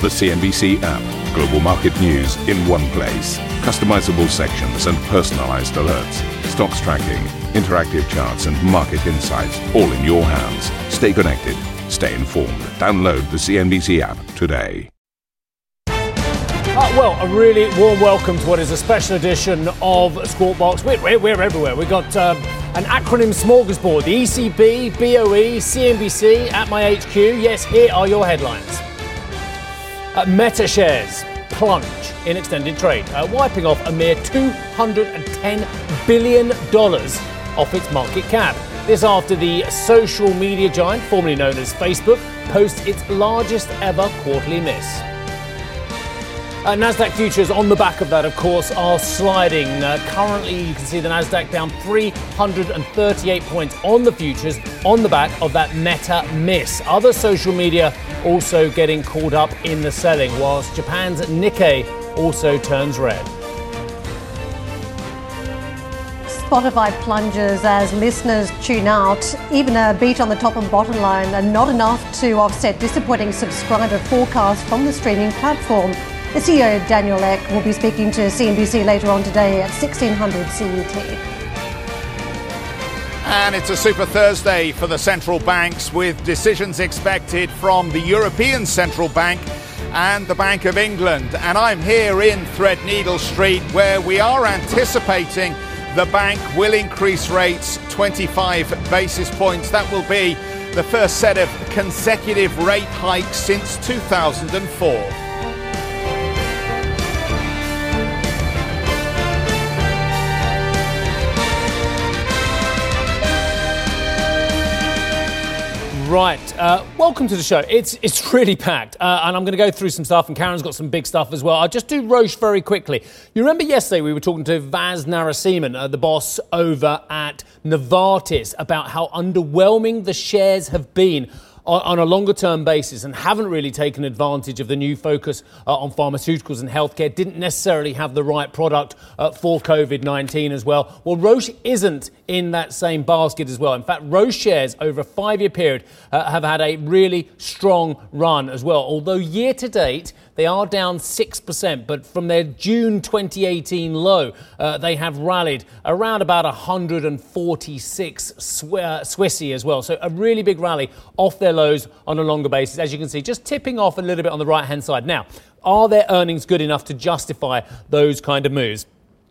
The CNBC app. Global market news in one place. Customizable sections and personalized alerts. Stocks tracking, interactive charts, and market insights all in your hands. Stay connected. Stay informed. Download the CNBC app today. Uh, well, a really warm welcome to what is a special edition of Squawk Box. We're, we're, we're everywhere. We've got um, an acronym smorgasbord the ECB, BOE, CNBC at my HQ. Yes, here are your headlines. Uh, Meta shares plunge in extended trade, uh, wiping off a mere $210 billion off its market cap. This after the social media giant, formerly known as Facebook, posts its largest ever quarterly miss. Uh, Nasdaq futures on the back of that, of course, are sliding. Uh, currently, you can see the Nasdaq down 338 points on the futures on the back of that Meta miss. Other social media also getting caught up in the selling, whilst Japan's Nikkei also turns red. Spotify plunges as listeners tune out. Even a beat on the top and bottom line are not enough to offset disappointing subscriber forecasts from the streaming platform. The CEO, Daniel Ek, will be speaking to CNBC later on today at 1600 CET. And it's a super Thursday for the central banks with decisions expected from the European Central Bank and the Bank of England. And I'm here in Threadneedle Street where we are anticipating the bank will increase rates 25 basis points. That will be the first set of consecutive rate hikes since 2004. Right, uh, welcome to the show. It's it's really packed, uh, and I'm going to go through some stuff. And Karen's got some big stuff as well. I'll just do Roche very quickly. You remember yesterday we were talking to Vas Narasimhan, uh, the boss over at Novartis, about how underwhelming the shares have been on, a longer term basis and haven't really taken advantage of the new focus uh, on pharmaceuticals and healthcare, didn't necessarily have the right product uh, for COVID 19 as well. Well, Roche isn't in that same basket as well. In fact, Roche shares over a five year period uh, have had a really strong run as well. Although year to date, they are down 6%, but from their June 2018 low, uh, they have rallied around about 146 sw- uh, Swissy as well. So a really big rally off their lows on a longer basis. As you can see, just tipping off a little bit on the right hand side. Now, are their earnings good enough to justify those kind of moves?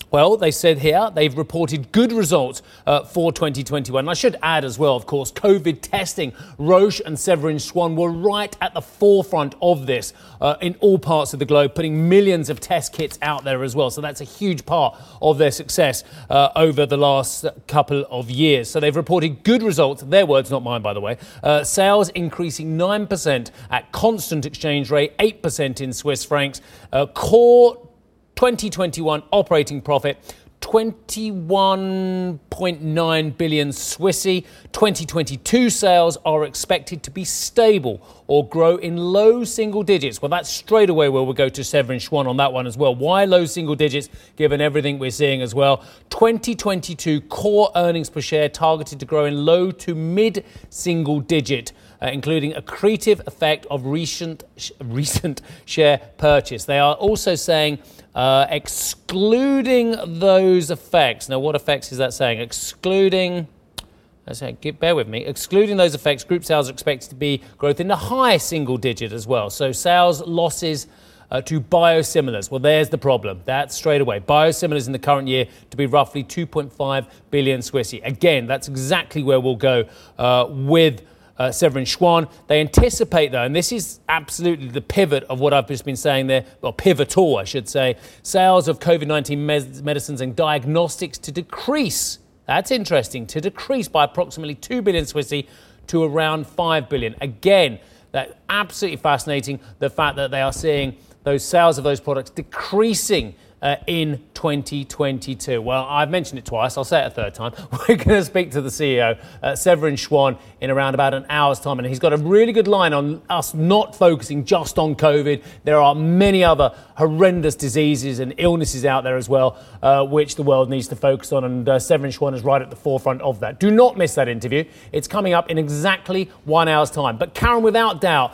Well, they said here they've reported good results uh, for 2021. I should add as well, of course, COVID testing. Roche and Severin Schwan were right at the forefront of this uh, in all parts of the globe, putting millions of test kits out there as well. So that's a huge part of their success uh, over the last couple of years. So they've reported good results. Their words, not mine, by the way. Uh, sales increasing 9% at constant exchange rate, 8% in Swiss francs. Uh, core 2021 operating profit 21.9 billion Swissy. 2022 sales are expected to be stable or grow in low single digits. Well, that's straight away where we'll go to Severin Schwan on that one as well. Why low single digits given everything we're seeing as well? 2022 core earnings per share targeted to grow in low to mid single digit. Uh, including accretive effect of recent recent share purchase. They are also saying uh, excluding those effects. Now, what effects is that saying? Excluding. Bear with me. Excluding those effects, group sales are expected to be growth in the high single digit as well. So sales losses uh, to biosimilars. Well, there's the problem. That's straight away. Biosimilars in the current year to be roughly 2.5 billion Swissy. Again, that's exactly where we'll go uh, with uh, Severin Schwan. They anticipate, though, and this is absolutely the pivot of what I've just been saying there, or pivotal, I should say, sales of COVID 19 mes- medicines and diagnostics to decrease. That's interesting, to decrease by approximately 2 billion Swissy to around 5 billion. Again, that's absolutely fascinating, the fact that they are seeing those sales of those products decreasing uh, in 2022? Well, I've mentioned it twice. I'll say it a third time. We're going to speak to the CEO, uh, Severin Schwan, in around about an hour's time. And he's got a really good line on us not focusing just on COVID. There are many other horrendous diseases and illnesses out there as well, uh, which the world needs to focus on. And uh, Severin Schwan is right at the forefront of that. Do not miss that interview. It's coming up in exactly one hour's time. But Karen, without doubt,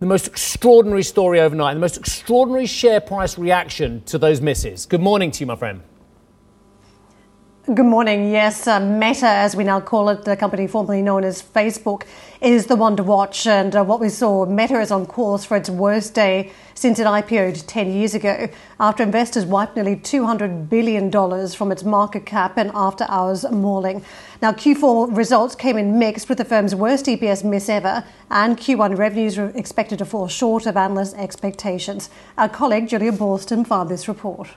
the most extraordinary story overnight, the most extraordinary share price reaction to those misses. Good morning to you, my friend. Good morning. Yes, uh, Meta, as we now call it, the company formerly known as Facebook, is the one to watch. And uh, what we saw, Meta is on course for its worst day since it IPO'd 10 years ago, after investors wiped nearly $200 billion from its market cap and after hours mauling. Now, Q4 results came in mixed with the firm's worst EPS miss ever, and Q1 revenues were expected to fall short of analyst expectations. Our colleague Julia Boorstin filed this report.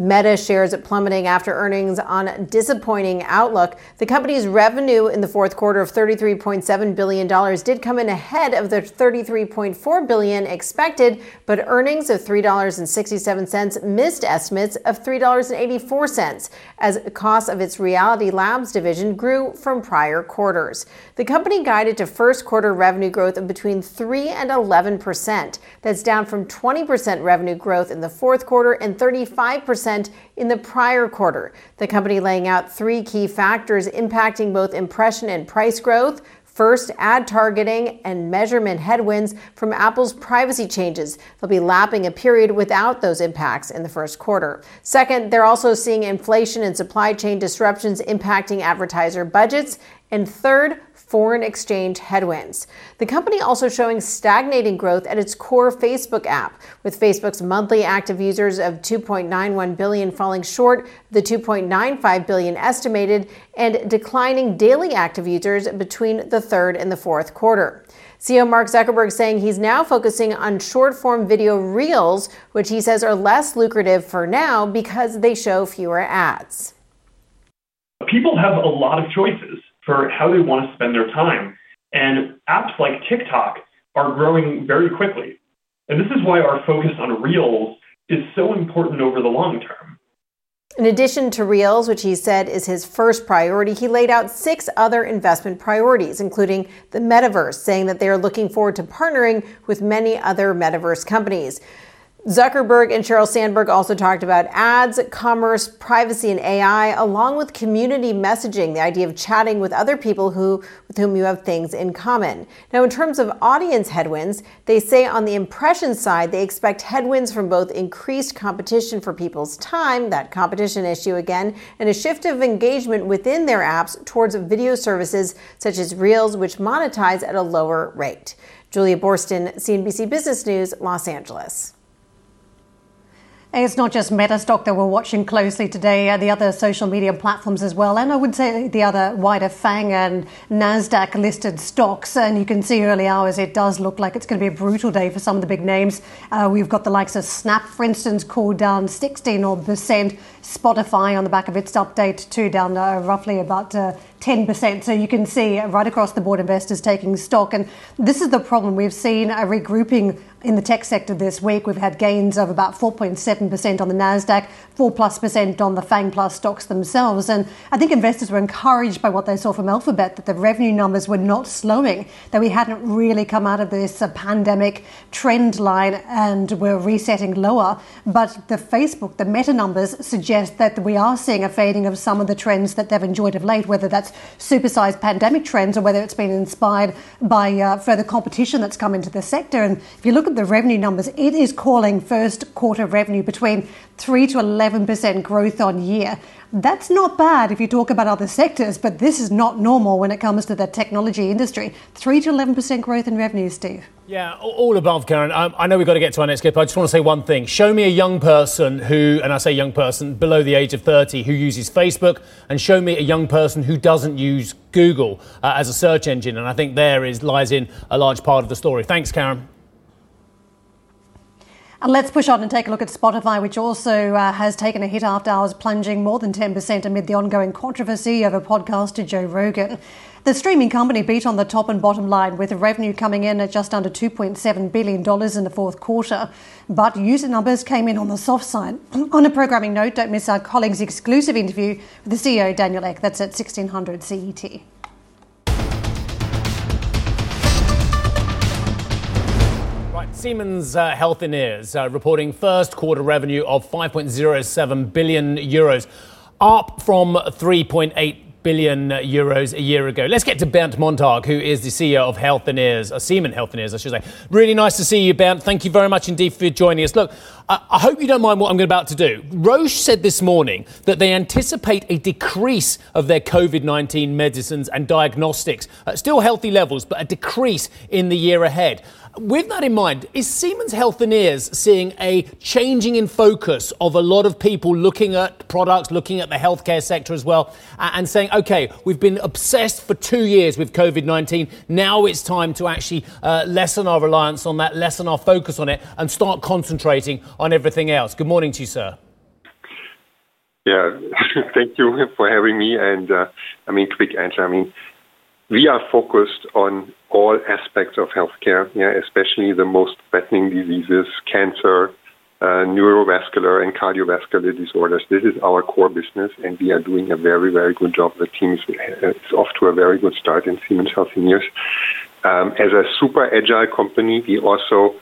Meta shares plummeting after earnings on disappointing outlook. The company's revenue in the fourth quarter of $33.7 billion did come in ahead of the 33.4 billion expected, but earnings of $3.67 missed estimates of $3.84 as costs of its Reality Labs division grew from prior quarters. The company guided to first quarter revenue growth of between 3 and 11 percent. That's down from 20 percent revenue growth in the fourth quarter and 35 percent in the prior quarter. The company laying out three key factors impacting both impression and price growth. First, ad targeting and measurement headwinds from Apple's privacy changes. They'll be lapping a period without those impacts in the first quarter. Second, they're also seeing inflation and supply chain disruptions impacting advertiser budgets. And third, foreign exchange headwinds. The company also showing stagnating growth at its core Facebook app, with Facebook's monthly active users of 2.91 billion falling short the 2.95 billion estimated and declining daily active users between the third and the fourth quarter. CEO Mark Zuckerberg saying he's now focusing on short form video reels, which he says are less lucrative for now because they show fewer ads. People have a lot of choices for how they want to spend their time. And apps like TikTok are growing very quickly. And this is why our focus on Reels is so important over the long term. In addition to Reels, which he said is his first priority, he laid out six other investment priorities, including the metaverse, saying that they are looking forward to partnering with many other metaverse companies. Zuckerberg and Sheryl Sandberg also talked about ads, commerce, privacy, and AI, along with community messaging, the idea of chatting with other people who, with whom you have things in common. Now, in terms of audience headwinds, they say on the impression side, they expect headwinds from both increased competition for people's time, that competition issue again, and a shift of engagement within their apps towards video services such as Reels, which monetize at a lower rate. Julia Boorstin, CNBC Business News, Los Angeles. It's not just Meta stock that we're watching closely today, uh, the other social media platforms as well, and I would say the other wider FANG and NASDAQ listed stocks. And you can see early hours, it does look like it's going to be a brutal day for some of the big names. Uh, we've got the likes of Snap, for instance, called down 16 odd percent. Spotify on the back of its update, too, down uh, roughly about uh, 10%. So you can see right across the board investors taking stock. And this is the problem. We've seen a regrouping in the tech sector this week. We've had gains of about 4.7% on the NASDAQ, 4 plus percent on the FANG Plus stocks themselves. And I think investors were encouraged by what they saw from Alphabet that the revenue numbers were not slowing, that we hadn't really come out of this uh, pandemic trend line and we're resetting lower. But the Facebook, the meta numbers suggest that we are seeing a fading of some of the trends that they've enjoyed of late, whether that's supersized pandemic trends or whether it's been inspired by uh, further competition that's come into the sector. And if you look at the revenue numbers, it is calling first quarter revenue between 3 to 11% growth on year. That's not bad if you talk about other sectors, but this is not normal when it comes to the technology industry. 3 to 11% growth in revenue, Steve. Yeah, all above, Karen. Um, I know we've got to get to our next clip. I just want to say one thing. Show me a young person who, and I say young person below the age of 30, who uses Facebook, and show me a young person who doesn't use Google uh, as a search engine. And I think there is lies in a large part of the story. Thanks, Karen. And let's push on and take a look at Spotify, which also uh, has taken a hit after hours, plunging more than 10% amid the ongoing controversy over podcaster Joe Rogan. The streaming company beat on the top and bottom line, with revenue coming in at just under $2.7 billion in the fourth quarter. But user numbers came in on the soft side. on a programming note, don't miss our colleague's exclusive interview with the CEO, Daniel Ek. That's at 1600 CET. Siemens uh, Healthineers uh, reporting first quarter revenue of 5.07 billion euros, up from 3.8 billion euros a year ago. Let's get to Bernd Montag, who is the CEO of Healthineers, uh, Siemens Healthineers, I should say. Really nice to see you, Bernd. Thank you very much indeed for joining us. Look, I, I hope you don't mind what I'm about to do. Roche said this morning that they anticipate a decrease of their COVID 19 medicines and diagnostics, at still healthy levels, but a decrease in the year ahead. With that in mind, is Siemens Healthineers seeing a changing in focus of a lot of people looking at products, looking at the healthcare sector as well, and saying, okay, we've been obsessed for two years with COVID 19. Now it's time to actually uh, lessen our reliance on that, lessen our focus on it, and start concentrating on everything else? Good morning to you, sir. Yeah, thank you for having me. And uh, I mean, quick answer. I mean, we are focused on all aspects of healthcare, yeah, especially the most threatening diseases, cancer, uh, neurovascular and cardiovascular disorders. This is our core business, and we are doing a very, very good job. The team is, is off to a very good start in Siemens Healthineers. Um, as a super agile company, we also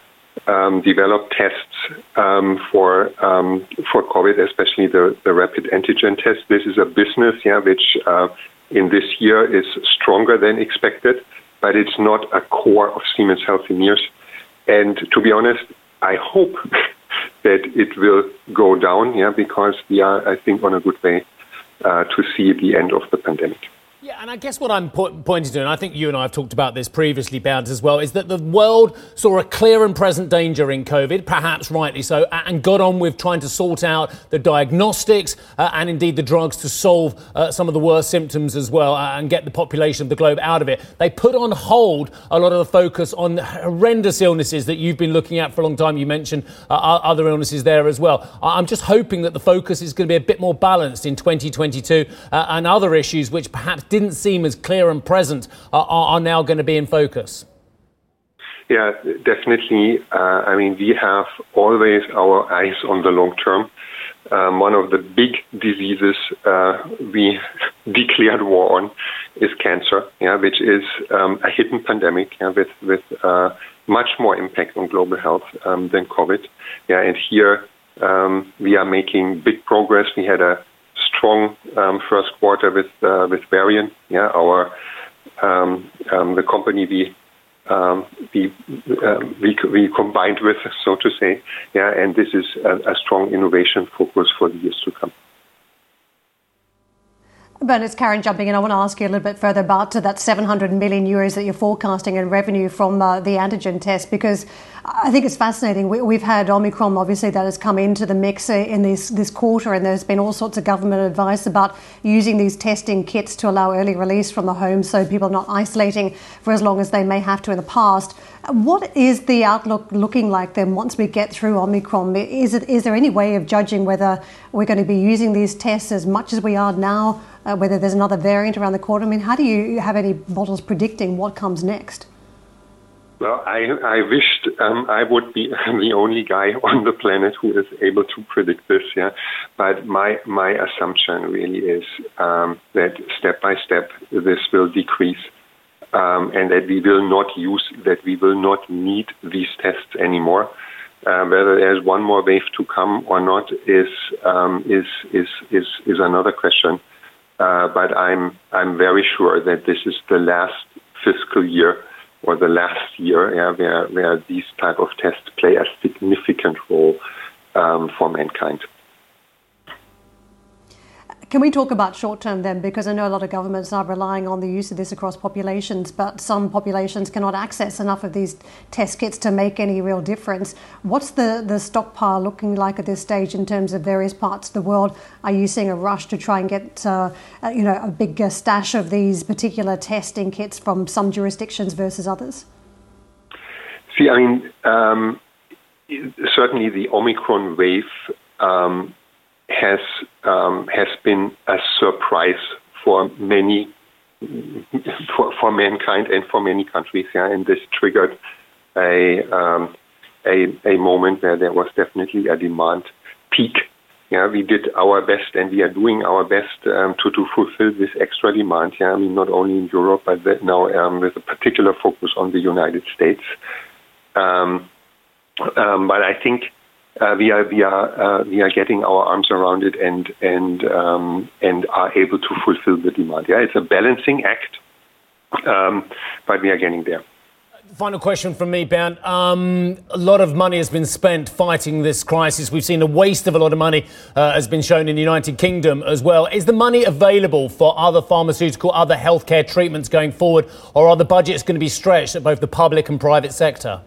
um, develop tests um, for um, for COVID, especially the, the rapid antigen test. This is a business, yeah, which uh, in this year is stronger than expected, but it's not a core of Siemens Healthineers. And to be honest, I hope that it will go down, yeah, because we are, I think, on a good way uh, to see the end of the pandemic. Yeah, and I guess what I'm po- pointing to, and I think you and I have talked about this previously, Bernd, as well, is that the world saw a clear and present danger in COVID, perhaps rightly so, and got on with trying to sort out the diagnostics uh, and indeed the drugs to solve uh, some of the worst symptoms as well uh, and get the population of the globe out of it. They put on hold a lot of the focus on horrendous illnesses that you've been looking at for a long time. You mentioned uh, other illnesses there as well. I'm just hoping that the focus is going to be a bit more balanced in 2022 uh, and other issues which perhaps did didn't seem as clear and present are, are now going to be in focus? Yeah, definitely. Uh, I mean, we have always our eyes on the long term. Um, one of the big diseases uh, we declared war on is cancer, yeah, which is um, a hidden pandemic yeah, with with uh, much more impact on global health um, than COVID. Yeah, and here um, we are making big progress. We had a strong um, first quarter with uh, with Varian. Yeah, our um, um, the company we we, we, we combined with, so to say, yeah, and this is a strong innovation focus for the years to come. Ben, it's Karen jumping in. I want to ask you a little bit further about that 700 million euros that you're forecasting in revenue from uh, the antigen test, because I think it's fascinating. We, have had Omicron, obviously, that has come into the mix in this, this quarter, and there's been all sorts of government advice about using these testing kits to allow early release from the home so people are not isolating for as long as they may have to in the past. What is the outlook looking like then once we get through Omicron? Is, it, is there any way of judging whether we're going to be using these tests as much as we are now? Uh, whether there's another variant around the corner? I mean, how do you have any models predicting what comes next? Well, I, I wished um, I would be the only guy on the planet who is able to predict this. Yeah, but my my assumption really is um, that step by step this will decrease, um, and that we will not use that we will not need these tests anymore. Uh, whether there's one more wave to come or not is um, is is is is another question. Uh, but I'm I'm very sure that this is the last fiscal year or the last year yeah, where where these type of tests play a significant role um, for mankind. Can we talk about short term then? Because I know a lot of governments are relying on the use of this across populations, but some populations cannot access enough of these test kits to make any real difference. What's the, the stockpile looking like at this stage in terms of various parts of the world? Are you seeing a rush to try and get uh, you know a big stash of these particular testing kits from some jurisdictions versus others? See, I mean, um, certainly the Omicron wave. Um, has um, has been a surprise for many for, for mankind and for many countries. Yeah, and this triggered a um, a a moment where there was definitely a demand peak. Yeah, we did our best, and we are doing our best um, to to fulfill this extra demand. Yeah, I mean not only in Europe, but now um, with a particular focus on the United States. Um, um, but I think uh, we are we are uh, we are getting our arms around it and and um, and are able to fulfill the demand. Yeah, it's a balancing act, um, but we are getting there. Final question from me, Bernd. Um, a lot of money has been spent fighting this crisis. We've seen a waste of a lot of money uh, has been shown in the United Kingdom as well. Is the money available for other pharmaceutical, other healthcare treatments going forward, or are the budgets going to be stretched at both the public and private sector?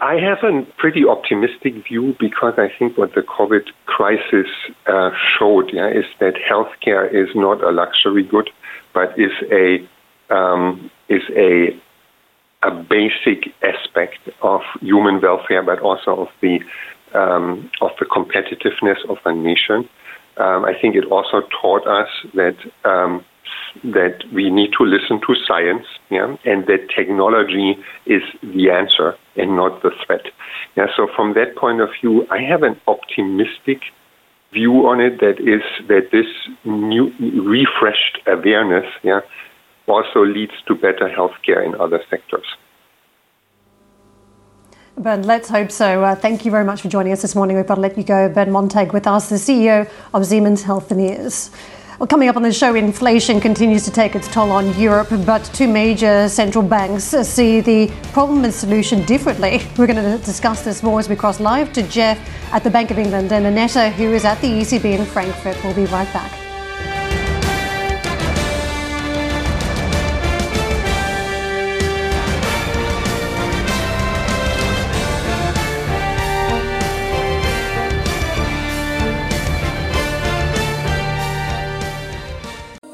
I have a pretty optimistic view because I think what the COVID crisis uh, showed yeah, is that healthcare is not a luxury good, but is a um, is a a basic aspect of human welfare, but also of the um, of the competitiveness of a nation. Um, I think it also taught us that um, that we need to listen to science, yeah, and that technology is the answer and not the threat. Yeah, so from that point of view, I have an optimistic view on it. That is that this new refreshed awareness, yeah, also leads to better healthcare in other sectors. Ben, let's hope so. Uh, thank you very much for joining us this morning. We've got to let you go. Ben Montag with us, the CEO of Siemens Healthineers. Well, coming up on the show, inflation continues to take its toll on Europe, but two major central banks see the problem and solution differently. We're going to discuss this more as we cross live to Geoff at the Bank of England and Annette, who is at the ECB in Frankfurt. We'll be right back.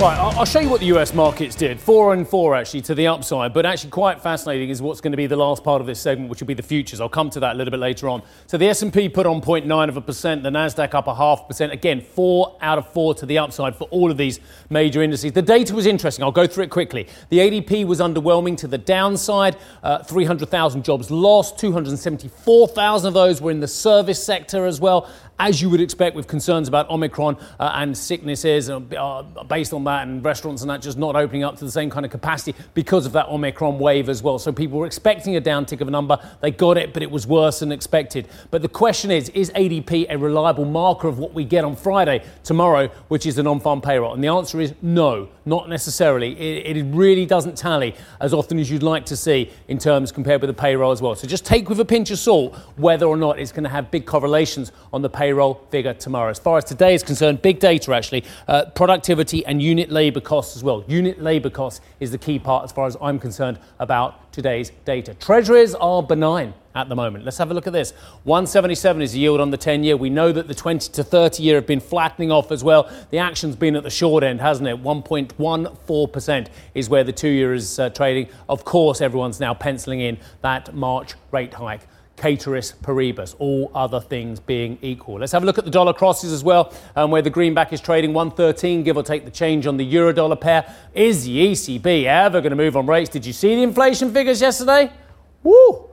Right, I'll show you what the US markets did. Four and four actually to the upside, but actually quite fascinating is what's going to be the last part of this segment, which will be the futures. I'll come to that a little bit later on. So the S&P put on 0.9 of a percent, the Nasdaq up a half percent. Again, four out of four to the upside for all of these major indices. The data was interesting. I'll go through it quickly. The ADP was underwhelming to the downside. Uh, 300,000 jobs lost. 274,000 of those were in the service sector as well as you would expect with concerns about Omicron uh, and sicknesses uh, based on that and restaurants and that just not opening up to the same kind of capacity because of that Omicron wave as well. So people were expecting a downtick of a number. They got it, but it was worse than expected. But the question is, is ADP a reliable marker of what we get on Friday, tomorrow, which is the non-farm payroll? And the answer is no, not necessarily. It, it really doesn't tally as often as you'd like to see in terms compared with the payroll as well. So just take with a pinch of salt whether or not it's going to have big correlations on the payroll figure tomorrow. As far as today is concerned, big data actually, uh, productivity and unit labour costs as well. Unit labour costs is the key part as far as I'm concerned about today's data. Treasuries are benign at the moment. Let's have a look at this. 177 is the yield on the 10 year. We know that the 20 to 30 year have been flattening off as well. The action's been at the short end, hasn't it? 1.14% is where the two year is uh, trading. Of course, everyone's now penciling in that March rate hike ceteris paribus, all other things being equal. Let's have a look at the dollar crosses as well, um, where the greenback is trading 113, give or take the change on the euro dollar pair. Is the ECB ever going to move on rates? Did you see the inflation figures yesterday? Woo!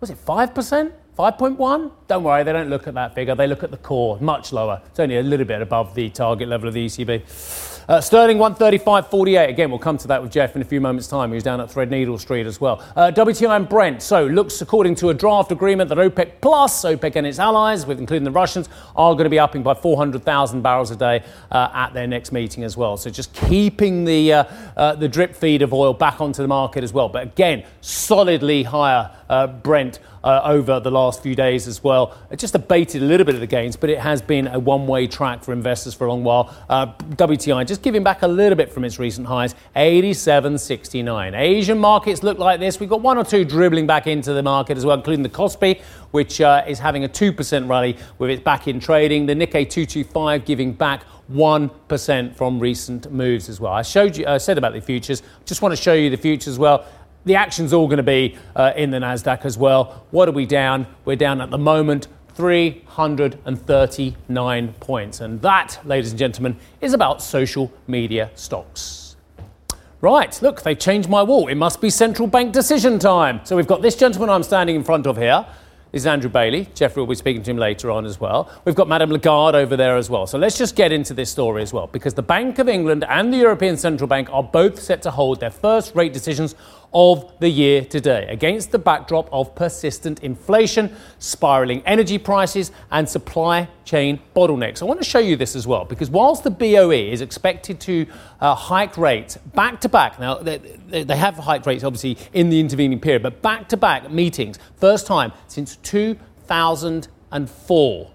Was it 5%? 5.1? Don't worry, they don't look at that figure. They look at the core, much lower. It's only a little bit above the target level of the ECB. Uh, Sterling 135.48. Again, we'll come to that with Geoff in a few moments' time. He's down at Threadneedle Street as well. Uh, WTI and Brent. So, looks according to a draft agreement that OPEC Plus, OPEC and its allies, with including the Russians, are going to be upping by 400,000 barrels a day uh, at their next meeting as well. So, just keeping the uh, uh, the drip feed of oil back onto the market as well. But again, solidly higher uh, Brent uh, over the last few days as well. It just abated a little bit of the gains, but it has been a one way track for investors for a long while. Uh, WTI just giving back a little bit from its recent highs, 87.69. Asian markets look like this. We've got one or two dribbling back into the market as well, including the Kospi, which uh, is having a 2% rally with its back in trading. The Nikkei 225 giving back 1% from recent moves as well. I showed you, I uh, said about the futures. Just want to show you the futures as well. The action's all going to be uh, in the Nasdaq as well. What are we down? We're down at the moment 339 points. And that, ladies and gentlemen, is about social media stocks. Right, look, they've changed my wall. It must be central bank decision time. So we've got this gentleman I'm standing in front of here. This is Andrew Bailey. Geoffrey will be speaking to him later on as well. We've got Madame Lagarde over there as well. So let's just get into this story as well, because the Bank of England and the European Central Bank are both set to hold their first rate decisions of the year today against the backdrop of persistent inflation, spiraling energy prices, and supply chain bottlenecks. I want to show you this as well because whilst the BOE is expected to uh, hike rates back to back, now they, they have hiked rates obviously in the intervening period, but back to back meetings, first time since 2004.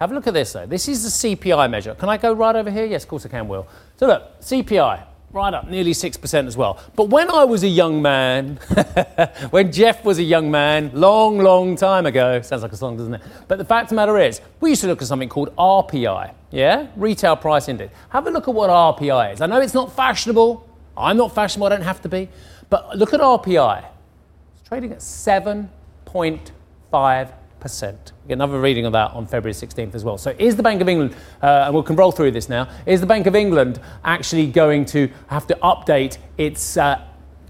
Have a look at this though. This is the CPI measure. Can I go right over here? Yes, of course I can, Will. So look, CPI right up, nearly 6% as well. But when I was a young man, when Geoff was a young man, long, long time ago, sounds like a song, doesn't it? But the fact of the matter is, we used to look at something called RPI, yeah? Retail Price Index. Have a look at what RPI is. I know it's not fashionable. I'm not fashionable, I don't have to be. But look at RPI. It's trading at 7.5 percent Get another reading of that on February 16th as well. So, is the Bank of England, uh, and we can roll through this now, is the Bank of England actually going to have to update its uh,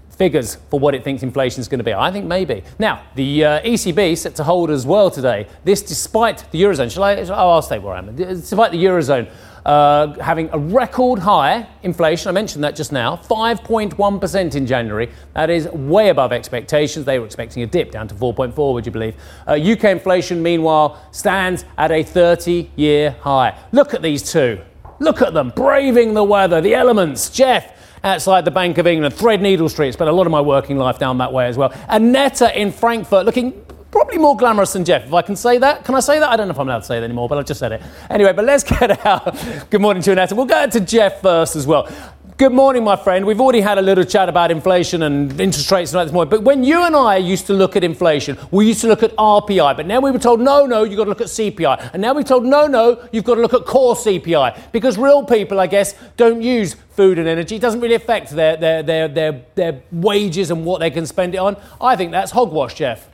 figures for what it thinks inflation is going to be? I think maybe. Now, the uh, ECB set to hold as well today. This despite the Eurozone. Shall I? Oh, I'll stay where I am. Despite the Eurozone uh, having a record high inflation. I mentioned that just now, 5.1% in January. That is way above expectations. They were expecting a dip down to 4.4, would you believe? Uh, UK inflation, meanwhile, stands at a 30 year high. Look at these two. Look at them, braving the weather, the elements. Geoff, outside the Bank of England, Threadneedle Street. Spent a lot of my working life down that way as well. And Netta in Frankfurt, looking probably more glamorous than Geoff, if I can say that. Can I say that? I don't know if I'm allowed to say it anymore, but I've just said it. Anyway, but let's get out. Good morning to Annette. We'll go to Geoff first as well. Good morning, my friend. We've already had a little chat about inflation and interest rates and that this morning. But when you and I used to look at inflation, we used to look at RPI. But now we were told, no, no, you've got to look at CPI. And now we're told, no, no, you've got to look at core CPI. Because real people, I guess, don't use food and energy. It doesn't really affect their, their, their, their, their wages and what they can spend it on. I think that's hogwash, Geoff.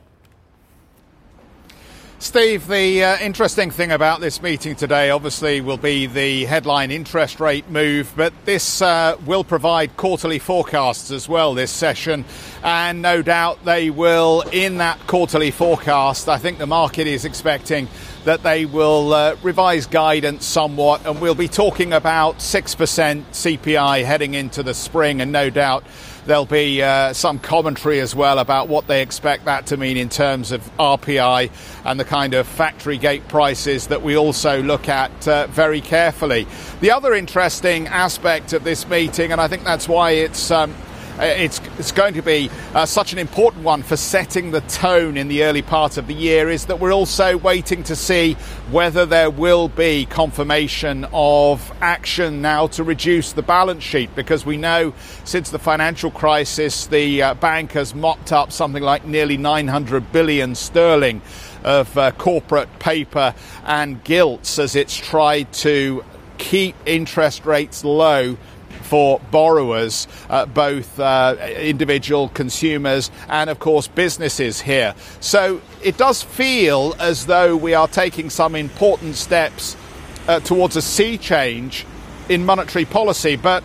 Steve, the uh, interesting thing about this meeting today obviously will be the headline interest rate move, but this uh, will provide quarterly forecasts as well this session. And no doubt they will, in that quarterly forecast, I think the market is expecting that they will uh, revise guidance somewhat, and we'll be talking about 6% CPI heading into the spring, and no doubt There'll be uh, some commentary as well about what they expect that to mean in terms of RPI and the kind of factory gate prices that we also look at uh, very carefully. The other interesting aspect of this meeting, and I think that's why it's um, it's, it's going to be uh, such an important one for setting the tone in the early part of the year is that we're also waiting to see whether there will be confirmation of action now to reduce the balance sheet because we know since the financial crisis the uh, bank has mopped up something like nearly 900 billion sterling of uh, corporate paper and gilts as it's tried to keep interest rates low for borrowers, uh, both uh, individual consumers and, of course, businesses here. So it does feel as though we are taking some important steps uh, towards a sea change in monetary policy. But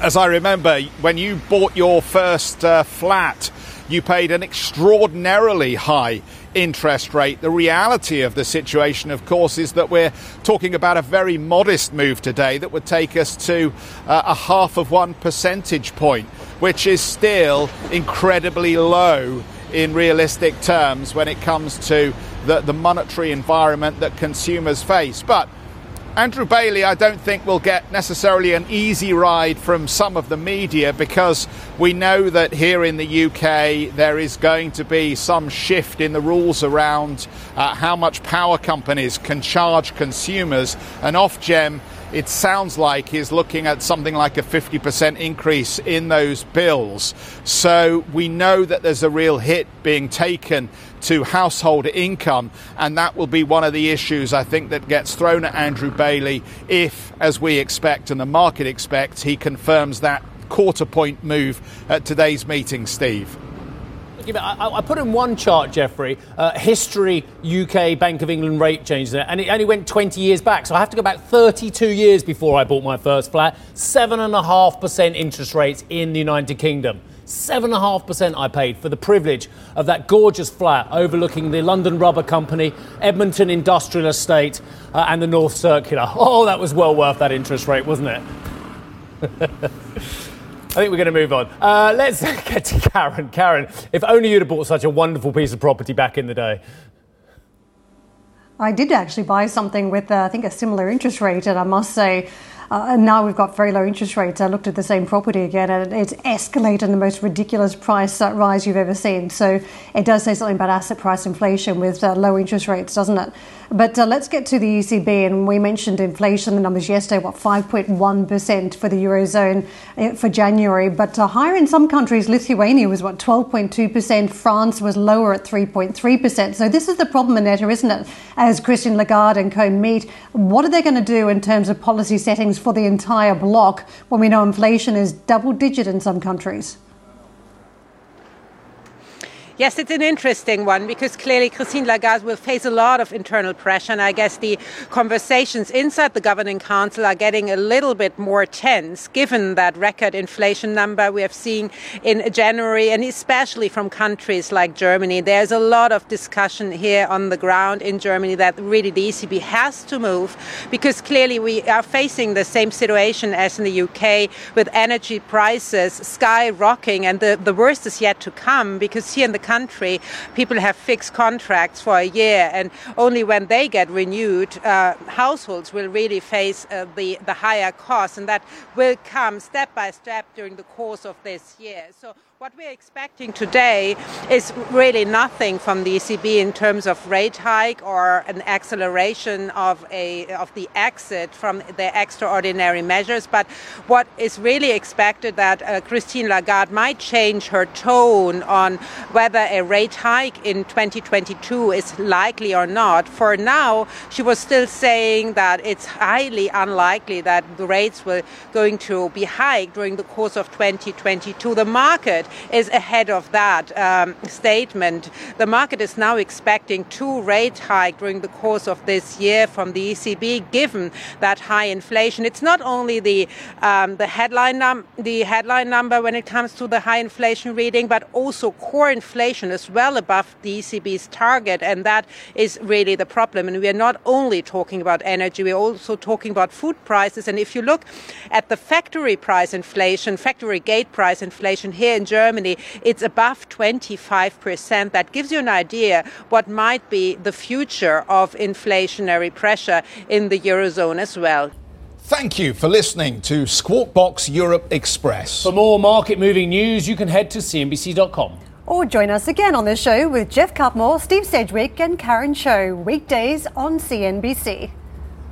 as I remember, when you bought your first uh, flat, you paid an extraordinarily high interest rate. The reality of the situation, of course, is that we're talking about a very modest move today that would take us to uh, a half of one percentage point, which is still incredibly low in realistic terms when it comes to the, the monetary environment that consumers face. But Andrew Bailey, I don't think will get necessarily an easy ride from some of the media because we know that here in the UK there is going to be some shift in the rules around uh, how much power companies can charge consumers. And Ofgem it sounds like he's looking at something like a 50% increase in those bills. So we know that there's a real hit being taken to household income, and that will be one of the issues I think that gets thrown at Andrew Bailey if, as we expect and the market expects, he confirms that quarter point move at today's meeting, Steve. I, I, put in one chart, Geoffrey, uh, history UK Bank of England rate change there, and it only went 20 years back. So I have to go back 32 years before I bought my first flat. 7.5% interest rates in the United Kingdom. 7.5% I paid for the privilege of that gorgeous flat overlooking the London Rubber Company, Edmonton Industrial Estate, uh, and the North Circular. Oh, that was well worth that interest rate, wasn't it? I think we're going to move on. Uh, let's get to Karen. Karen, if only you'd have bought such a wonderful piece of property back in the day. I did actually buy something with, uh, I think, a similar interest rate, and I must say, uh, and now we've got very low interest rates. I looked at the same property again, and it's escalated in the most ridiculous price rise you've ever seen. So it does say something about asset price inflation with uh, low interest rates, doesn't it? But uh, let's get to the ECB, and we mentioned inflation, the numbers yesterday, what, 5.1% for the Eurozone uh, for January, but uh, higher in some countries. Lithuania was, what, 12.2%, France was lower at 3.3%. So this is the problem, Annette, isn't it? As Christine Lagarde and co meet, what are they going to do in terms of policy settings for the entire bloc when we know inflation is double digit in some countries? Yes, it's an interesting one because clearly Christine Lagarde will face a lot of internal pressure. And I guess the conversations inside the governing council are getting a little bit more tense given that record inflation number we have seen in January and especially from countries like Germany. There's a lot of discussion here on the ground in Germany that really the ECB has to move because clearly we are facing the same situation as in the UK with energy prices skyrocketing and the, the worst is yet to come because here in the country, people have fixed contracts for a year, and only when they get renewed, uh, households will really face uh, the, the higher costs, and that will come step by step during the course of this year. So what we're expecting today is really nothing from the ECB in terms of rate hike or an acceleration of a of the exit from the extraordinary measures. But what is really expected that uh, Christine Lagarde might change her tone on whether a rate hike in 2022 is likely or not. For now, she was still saying that it's highly unlikely that the rates were going to be hiked during the course of 2022. The market is ahead of that um, statement. The market is now expecting two rate hikes during the course of this year from the ECB, given that high inflation. It's not only the um, the headline num- the headline number when it comes to the high inflation reading, but also core inflation is well above the ECB's target, and that is really the problem. And we are not only talking about energy, we're also talking about food prices. And if you look at the factory price inflation, factory gate price inflation here in Germany Germany, it's above 25%. That gives you an idea what might be the future of inflationary pressure in the Eurozone as well. Thank you for listening to Squawk Box Europe Express. For more market moving news, you can head to CNBC.com. Or join us again on the show with Geoff Cutmore, Steve Sedgwick, and Karen Tso, weekdays on CNBC.